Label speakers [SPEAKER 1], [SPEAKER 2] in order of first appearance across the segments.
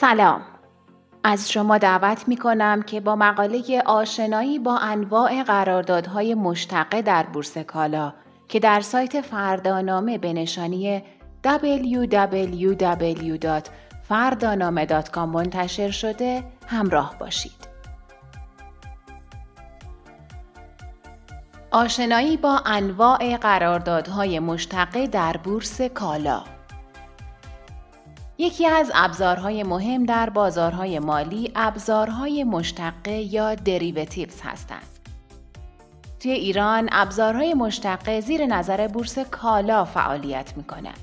[SPEAKER 1] سلام از شما دعوت می کنم که با مقاله آشنایی با انواع قراردادهای مشتقه در بورس کالا که در سایت فردانامه به نشانی www.fardaname.com منتشر شده همراه باشید. آشنایی با انواع قراردادهای مشتقه در بورس کالا یکی از ابزارهای مهم در بازارهای مالی ابزارهای مشتقه یا دریوتیوز هستند. توی ایران ابزارهای مشتقه زیر نظر بورس کالا فعالیت می کنند.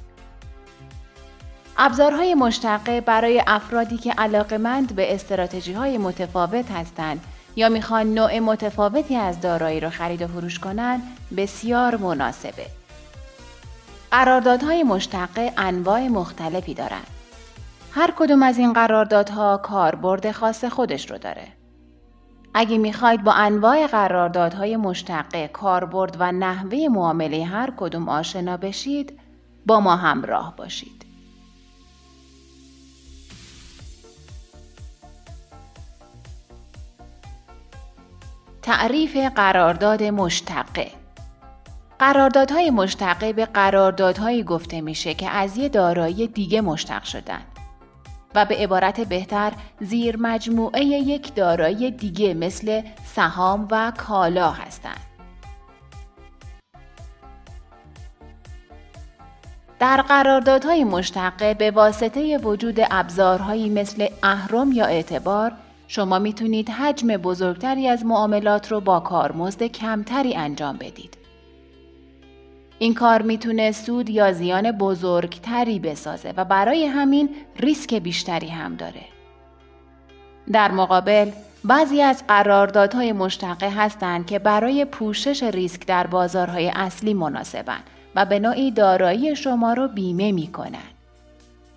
[SPEAKER 1] ابزارهای مشتقه برای افرادی که علاقمند به استراتژی های متفاوت هستند یا می‌خوان نوع متفاوتی از دارایی رو خرید و فروش کنند بسیار مناسبه. قراردادهای مشتقه انواع مختلفی دارند. هر کدوم از این قراردادها کاربرد خاص خودش رو داره. اگه می‌خواید با انواع قراردادهای مشتقه کاربرد و نحوه معامله هر کدوم آشنا بشید با ما همراه باشید. تعریف قرارداد مشتقه قراردادهای مشتقه به قراردادهایی گفته میشه که از یه دارایی دیگه مشتق شدن و به عبارت بهتر زیر مجموعه یک دارایی دیگه مثل سهام و کالا هستند. در قراردادهای مشتقه به واسطه وجود ابزارهایی مثل اهرم یا اعتبار شما می‌تونید حجم بزرگتری از معاملات رو با کارمزد کمتری انجام بدید. این کار می‌تونه سود یا زیان بزرگتری بسازه و برای همین ریسک بیشتری هم داره. در مقابل بعضی از قراردادهای مشتقه هستند که برای پوشش ریسک در بازارهای اصلی مناسبن و به نوعی دارایی شما رو بیمه می‌کنن.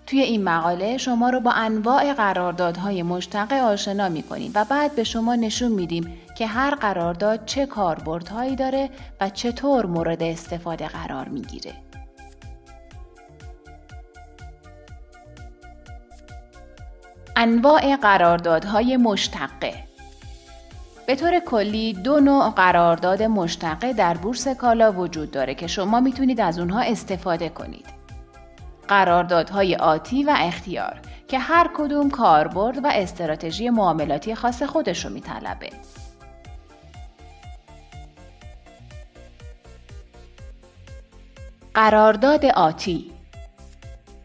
[SPEAKER 1] توی این مقاله شما رو با انواع قراردادهای مشتقه آشنا می کنیم و بعد به شما نشون میدیم که هر قرارداد چه کاربردهایی داره و چطور مورد استفاده قرار می‌گیره. انواع قراردادهای مشتقه به طور کلی دو نوع قرارداد مشتقه در بورس کالا وجود داره که شما می‌تونید از اونها استفاده کنید. قراردادهای آتی و اختیار که هر کدوم کاربرد و استراتژی معاملاتی خاص خودش رو میطلبه. قرارداد آتی.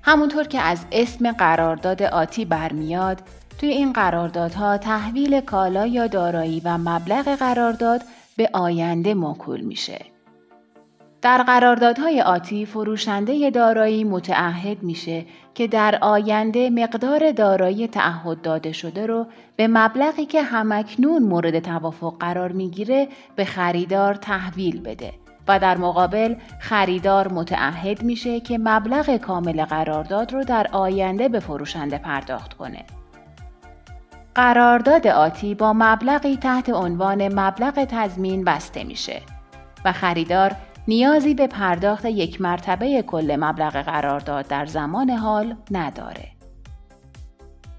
[SPEAKER 1] همونطور که از اسم قرارداد آتی برمیاد توی این قراردادها تحویل کالا یا دارایی و مبلغ قرارداد به آینده موکول میشه. در قراردادهای آتی فروشنده دارایی متعهد میشه که در آینده مقدار دارایی تعهد داده شده رو به مبلغی که همکنون مورد توافق قرار می‌گیره به خریدار تحویل بده. و در مقابل خریدار متعهد میشه که مبلغ کامل قرارداد رو در آینده به فروشنده پرداخت کنه. قرارداد آتی با مبلغی تحت عنوان مبلغ تضمین بسته میشه و خریدار نیازی به پرداخت یک مرتبه کل مبلغ قرارداد در زمان حال نداره.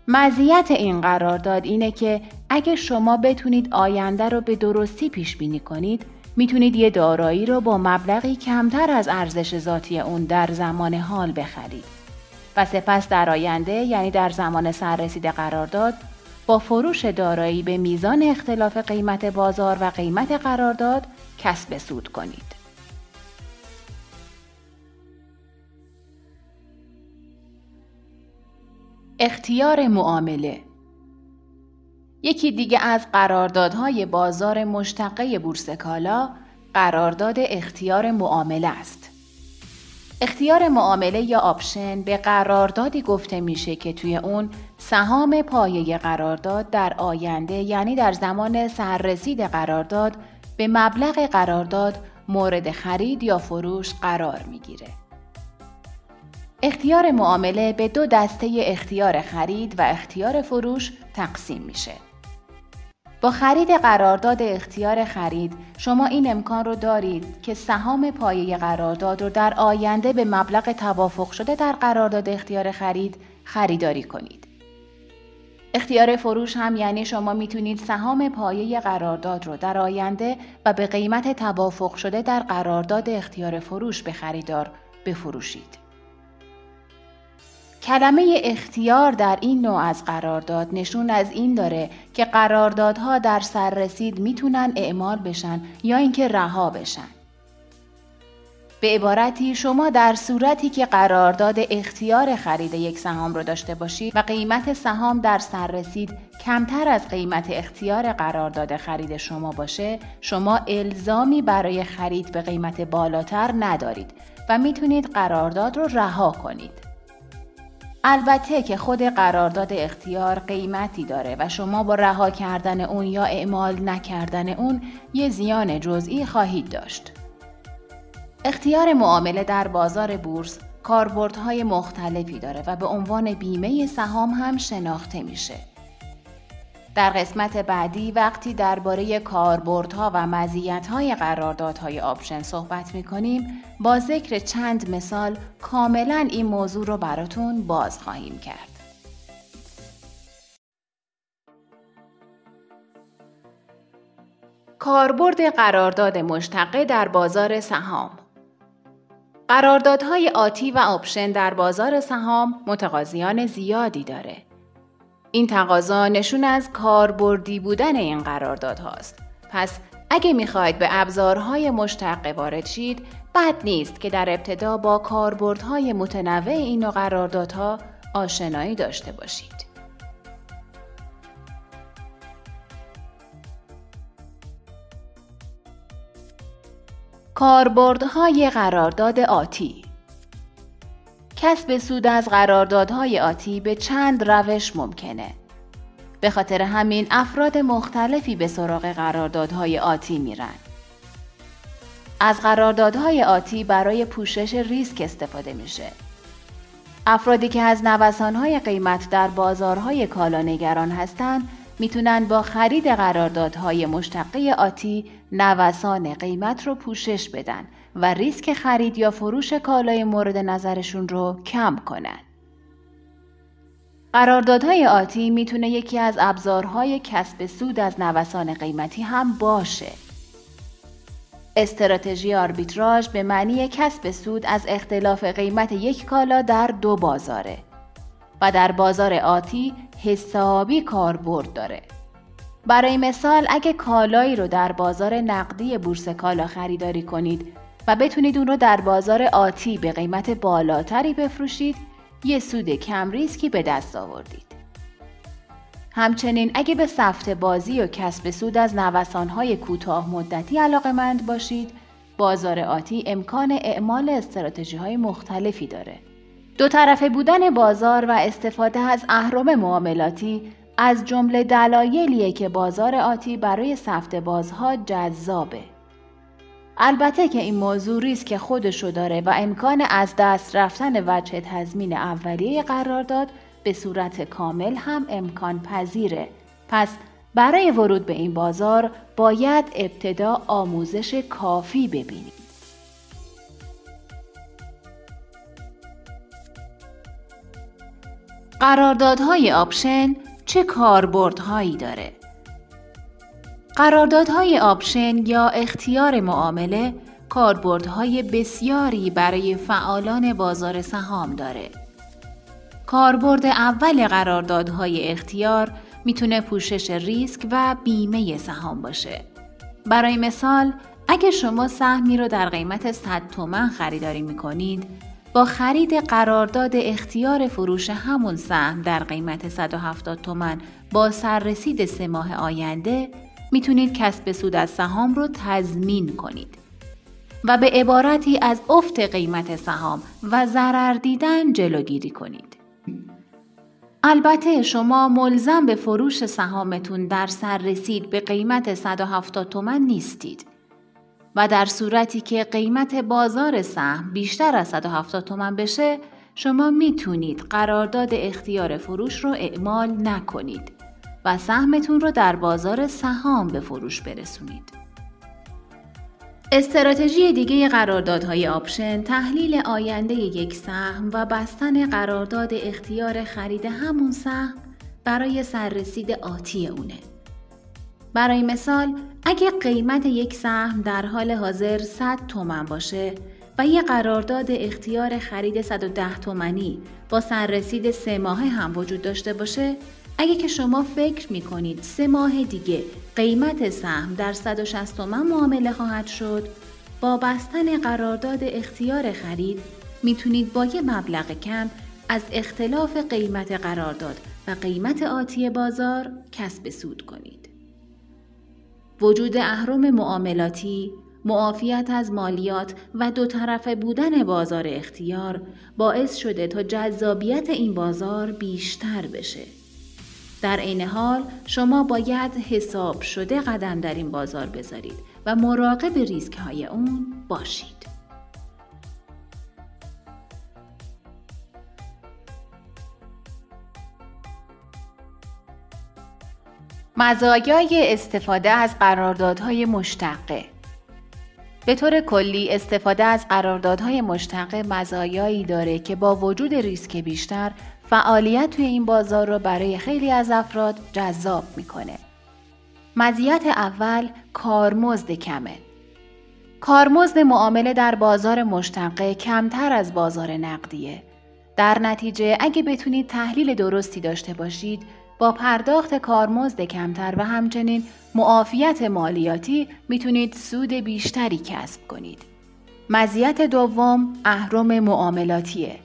[SPEAKER 1] مزیت این قرارداد اینه که اگه شما بتونید آینده رو به درستی پیش بینی کنید می‌تونید یه دارایی رو با مبلغی کمتر از ارزش ذاتی اون در زمان حال بخرید و سپس در آینده یعنی در زمان سررسید قرارداد با فروش دارایی به میزان اختلاف قیمت بازار و قیمت قرارداد کسب سود کنید. اختیار معامله یکی دیگه از قراردادهای بازار مشتقه بورس کالا قرارداد اختیار معامله است. اختیار معامله یا آپشن به قراردادی گفته میشه که توی اون سهام پایه قرارداد در آینده یعنی در زمان سررسید قرارداد به مبلغ قرارداد مورد خرید یا فروش قرار می‌گیره. اختیار معامله به دو دسته اختیار خرید و اختیار فروش تقسیم میشه. با خرید قرارداد اختیار خرید شما این امکان رو دارید که سهام پایه قرارداد رو در آینده به مبلغ توافق شده در قرارداد اختیار خرید خریداری کنید. اختیار فروش هم یعنی شما می‌تونید سهام پایه قرارداد رو در آینده و به قیمت توافق شده در قرارداد اختیار فروش به خریدار بفروشید. کلمه اختیار در این نوع از قرارداد نشون از این داره که قراردادها در سررسید می‌تونن اعمال بشن یا اینکه رها بشن. به عبارتی شما در صورتی که قرارداد اختیار خرید یک سهام را داشته باشید و قیمت سهام در سر رسید کمتر از قیمت اختیار قرارداد خرید شما باشه شما الزامی برای خرید به قیمت بالاتر ندارید و می‌تونید قرارداد رو رها کنید. البته که خود قرارداد اختیار قیمتی داره و شما با رها کردن اون یا اعمال نکردن اون یه زیان جزئی خواهید داشت. اختیار معامله در بازار بورس کاربردهای مختلفی داره و به عنوان بیمه سهام هم شناخته میشه. در قسمت بعدی وقتی درباره کاربردها و مزیت‌های قراردادهای آپشن صحبت می‌کنیم با ذکر چند مثال کاملا این موضوع رو براتون باز خواهیم کرد. کاربرد قرارداد مشتقه در بازار سهام قراردادهای آتی و آپشن در بازار سهام متقاضیان زیادی داره. این تقاضا نشون از کاربردی بودن این قرارداد هاست. پس اگه می‌خواید به ابزارهای مشتقه وارد شید، بد نیست که در ابتدا با کاربردهای متنوع این نوع قراردادها آشنایی داشته باشید. کاربردهای قرارداد آتی کسب سود از قراردادهای آتی به چند روش ممکنه. به خاطر همین افراد مختلفی به سراغ قراردادهای آتی میرن. از قراردادهای آتی برای پوشش ریسک استفاده میشه. افرادی که از نوسانهای قیمت در بازارهای کالا نگران هستند می‌تونن با خرید قراردادهای مشتقه آتی نوسان قیمت رو پوشش بدن و ریسک خرید یا فروش کالای مورد نظرشون رو کم کنن. قراردادهای آتی می‌تونه یکی از ابزارهای کسب سود از نوسان قیمتی هم باشه. استراتژی آربیتراژ به معنی کسب سود از اختلاف قیمت یک کالا در دو بازاره و در بازار آتی حسابی کاربرد داره. برای مثال اگه کالایی رو در بازار نقدی بورس کالا خریداری کنید و بتونید اون رو در بازار آتی به قیمت بالاتری بفروشید یه سود کم ریسکی به دست آوردید. همچنین اگه به سفت بازی و کسب سود از نوسانهای کوتاه مدتی علاقه مند باشید بازار آتی امکان اعمال استراتژی های مختلفی داره. دو طرفه بودن بازار و استفاده از اهرم معاملاتی از جمله دلایلیه که بازار آتی برای سفت بازها جذابه. البته که این موضوع ریسک خودشو داره و امکان از دست رفتن وجه تضمین اولیه قرارداد به صورت کامل هم امکان پذیره. پس برای ورود به این بازار باید ابتدا آموزش کافی ببینیم. قراردادهای option چه کاربردهایی داره؟ قراردادهای option یا اختیار معامله کاربردهای بسیاری برای فعالان بازار سهام داره. کاربرد اول قراردادهای اختیار می‌تونه پوشش ریسک و بیمه سهام باشه. برای مثال اگه شما سهمی رو در قیمت 100 تومن خریداری می‌کنید با خرید قرارداد اختیار فروش همون سهم در قیمت 170 تومن با سررسید سه ماه آینده می‌تونید کسب سود از سهام رو تضمین کنید و به عبارتی از افت قیمت سهام و ضرر دیدن جلوگیری کنید. البته شما ملزم به فروش سهامتون در سررسید به قیمت 170 تومن نیستید. و در صورتی که قیمت بازار سهم بیشتر از 170 تومن بشه شما می‌تونید قرارداد اختیار فروش رو اعمال نکنید و سهمتون رو در بازار سهام به فروش برسونید. استراتژی دیگه قراردادهای آپشن تحلیل آینده یک سهم و بستن قرارداد اختیار خرید همون سهم برای سررسید آتی اونه. برای مثال اگه قیمت یک سهم در حال حاضر 100 تومن باشه و یه قرارداد اختیار خرید 110 تومنی با سررسید سه ماهه هم وجود داشته باشه اگه که شما فکر می کنید سه ماه دیگه قیمت سهم در 160 تومن معامله خواهد شد با بستن قرارداد اختیار خرید می‌تونید با یه مبلغ کم از اختلاف قیمت قرارداد و قیمت آتی بازار کسب سود کنید. وجود اهرم معاملاتی، معافیت از مالیات و دو طرفه بودن بازار اختیار باعث شده تا جذابیت این بازار بیشتر بشه. در عین حال شما باید حساب شده قدم در این بازار بذارید و مراقب ریسک های اون باشید. مزایای استفاده از قراردادهای مشتقه به طور کلی استفاده از قراردادهای مشتقه مزایایی داره که با وجود ریسک بیشتر فعالیت توی این بازار رو برای خیلی از افراد جذاب می‌کنه. مزیت اول کارمزد کمه. کارمزد معامله در بازار مشتقه کمتر از بازار نقدیه. در نتیجه اگه بتونید تحلیل درستی داشته باشید با پرداخت کارمزد کمتر و همچنین معافیت مالیاتی می‌تونید سود بیشتری کسب کنید. مزیت دوم اهرم معاملاتیه.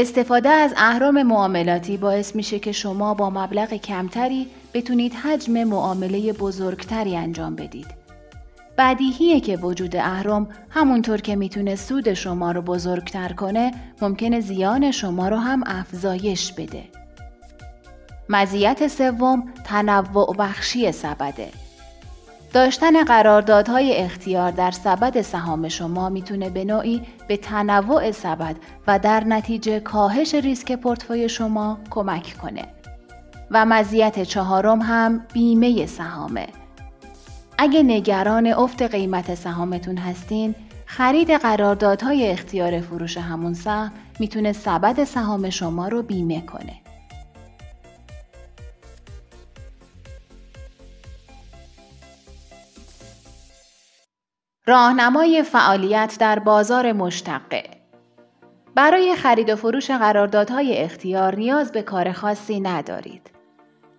[SPEAKER 1] استفاده از اهرم معاملاتی باعث میشه که شما با مبلغ کمتری بتونید حجم معامله بزرگتری انجام بدید. بدیهیه که وجود اهرم همونطور که می‌تونه سود شما رو بزرگتر کنه ممکنه زیان شما رو هم افزایش بده. مزیت سوم تنوع بخشی سبده. داشتن قراردادهای اختیار در سبد سهام شما می‌تونه به نوعی به تنوع سبد و در نتیجه کاهش ریسک پورتفوی شما کمک کنه. و مزیت چهارم هم بیمه سهامه. اگه نگران افت قیمت سهامتون هستین، خرید قراردادهای اختیار فروش همون سهم می‌تونه سبد سهام شما رو بیمه کنه. راهنمای فعالیت در بازار مشتقه برای خرید و فروش قراردادهای اختیار نیاز به کار خاصی ندارید.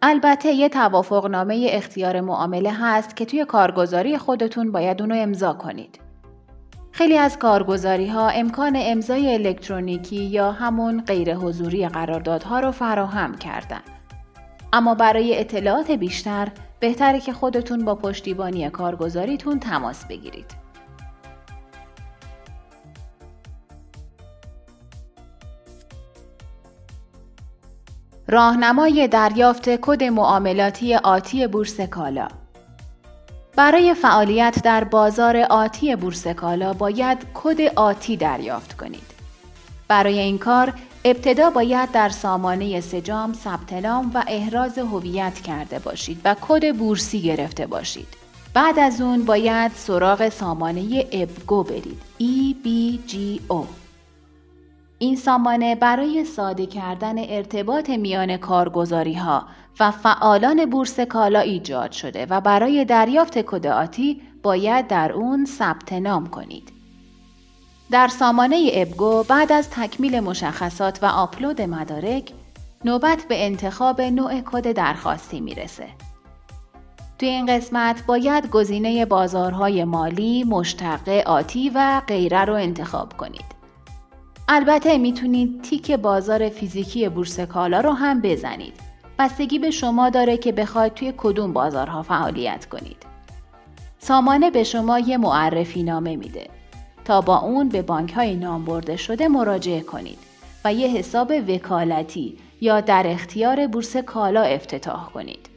[SPEAKER 1] البته یه توافقنامه اختیار معامله هست که توی کارگزاری خودتون باید اونو امضا کنید. خیلی از کارگزاری ها امکان امضای الکترونیکی یا همون غیر حضوری قراردادها رو فراهم کردن. اما برای اطلاعات بیشتر بهتره که خودتون با پشتیبانی کارگزاریتون تماس بگیرید. راهنمای دریافت کد معاملاتی آتی بورس کالا برای فعالیت در بازار آتی بورس کالا باید کد آتی دریافت کنید. برای این کار ابتدا باید در سامانه سجام ثبت نام و احراز هویت کرده باشید و کد بورسی گرفته باشید. بعد از اون باید سراغ سامانه ابگو برید. EBGO این سامانه برای ساده کردن ارتباط میان کارگزاری ها و فعالان بورس کالا ایجاد شده و برای دریافت کد آتی باید در اون ثبت نام کنید. در سامانه ابگو بعد از تکمیل مشخصات و آپلود مدارک نوبت به انتخاب نوع کد درخواستی می‌رسه. توی این قسمت باید گزینه بازارهای مالی، مشتقه آتی و غیره رو انتخاب کنید. البته می‌تونید تیک بازار فیزیکی بورس کالا رو هم بزنید. بستگی به شما داره که بخواید توی کدوم بازارها فعالیت کنید. سامانه به شما یه معرفی نامه میده تا با اون به بانک های نام برده شده مراجعه کنید و یه حساب وکالتی یا در اختیار بورس کالا افتتاح کنید.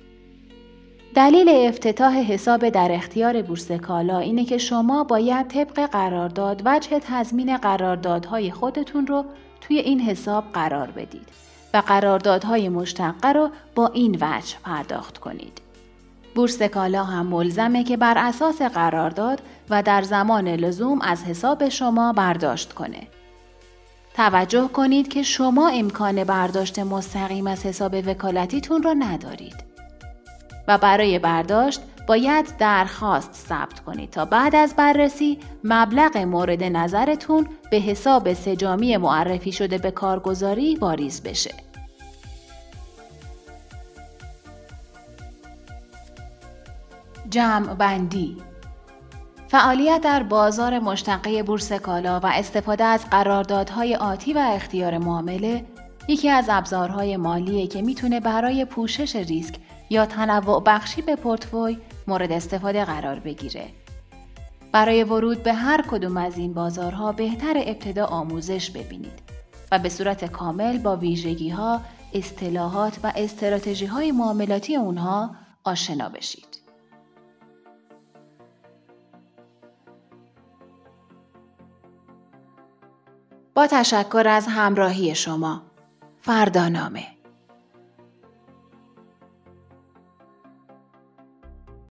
[SPEAKER 1] دلیل افتتاح حساب در اختیار بورس کالا اینه که شما باید طبق قرارداد وجه تضمین قراردادهای خودتون رو توی این حساب قرار بدید و قراردادهای مشتقه رو با این وجه پرداخت کنید. بورس کالا هم ملزمه که بر اساس قرارداد و در زمان لزوم از حساب شما برداشت کنه. توجه کنید که شما امکان برداشت مستقیم از حساب وکالتیتون را ندارید و برای برداشت باید درخواست ثبت کنید تا بعد از بررسی مبلغ مورد نظرتون به حساب سجامی معرفی شده به کارگزاری واریز بشه. جمع بندی فعالیت در بازار مشتقه بورس کالا و استفاده از قراردادهای آتی و اختیار معامله یکی از ابزارهای مالیه که می‌تونه برای پوشش ریسک یا تنوع بخشی به پورتفوی مورد استفاده قرار بگیره. برای ورود به هر کدوم از این بازارها بهتر ابتدا آموزش ببینید و به صورت کامل با ویژگی ها، اصطلاحات و استراتژی های معاملاتی اونها آشنا بشید. با تشکر از همراهی شما. فردانامه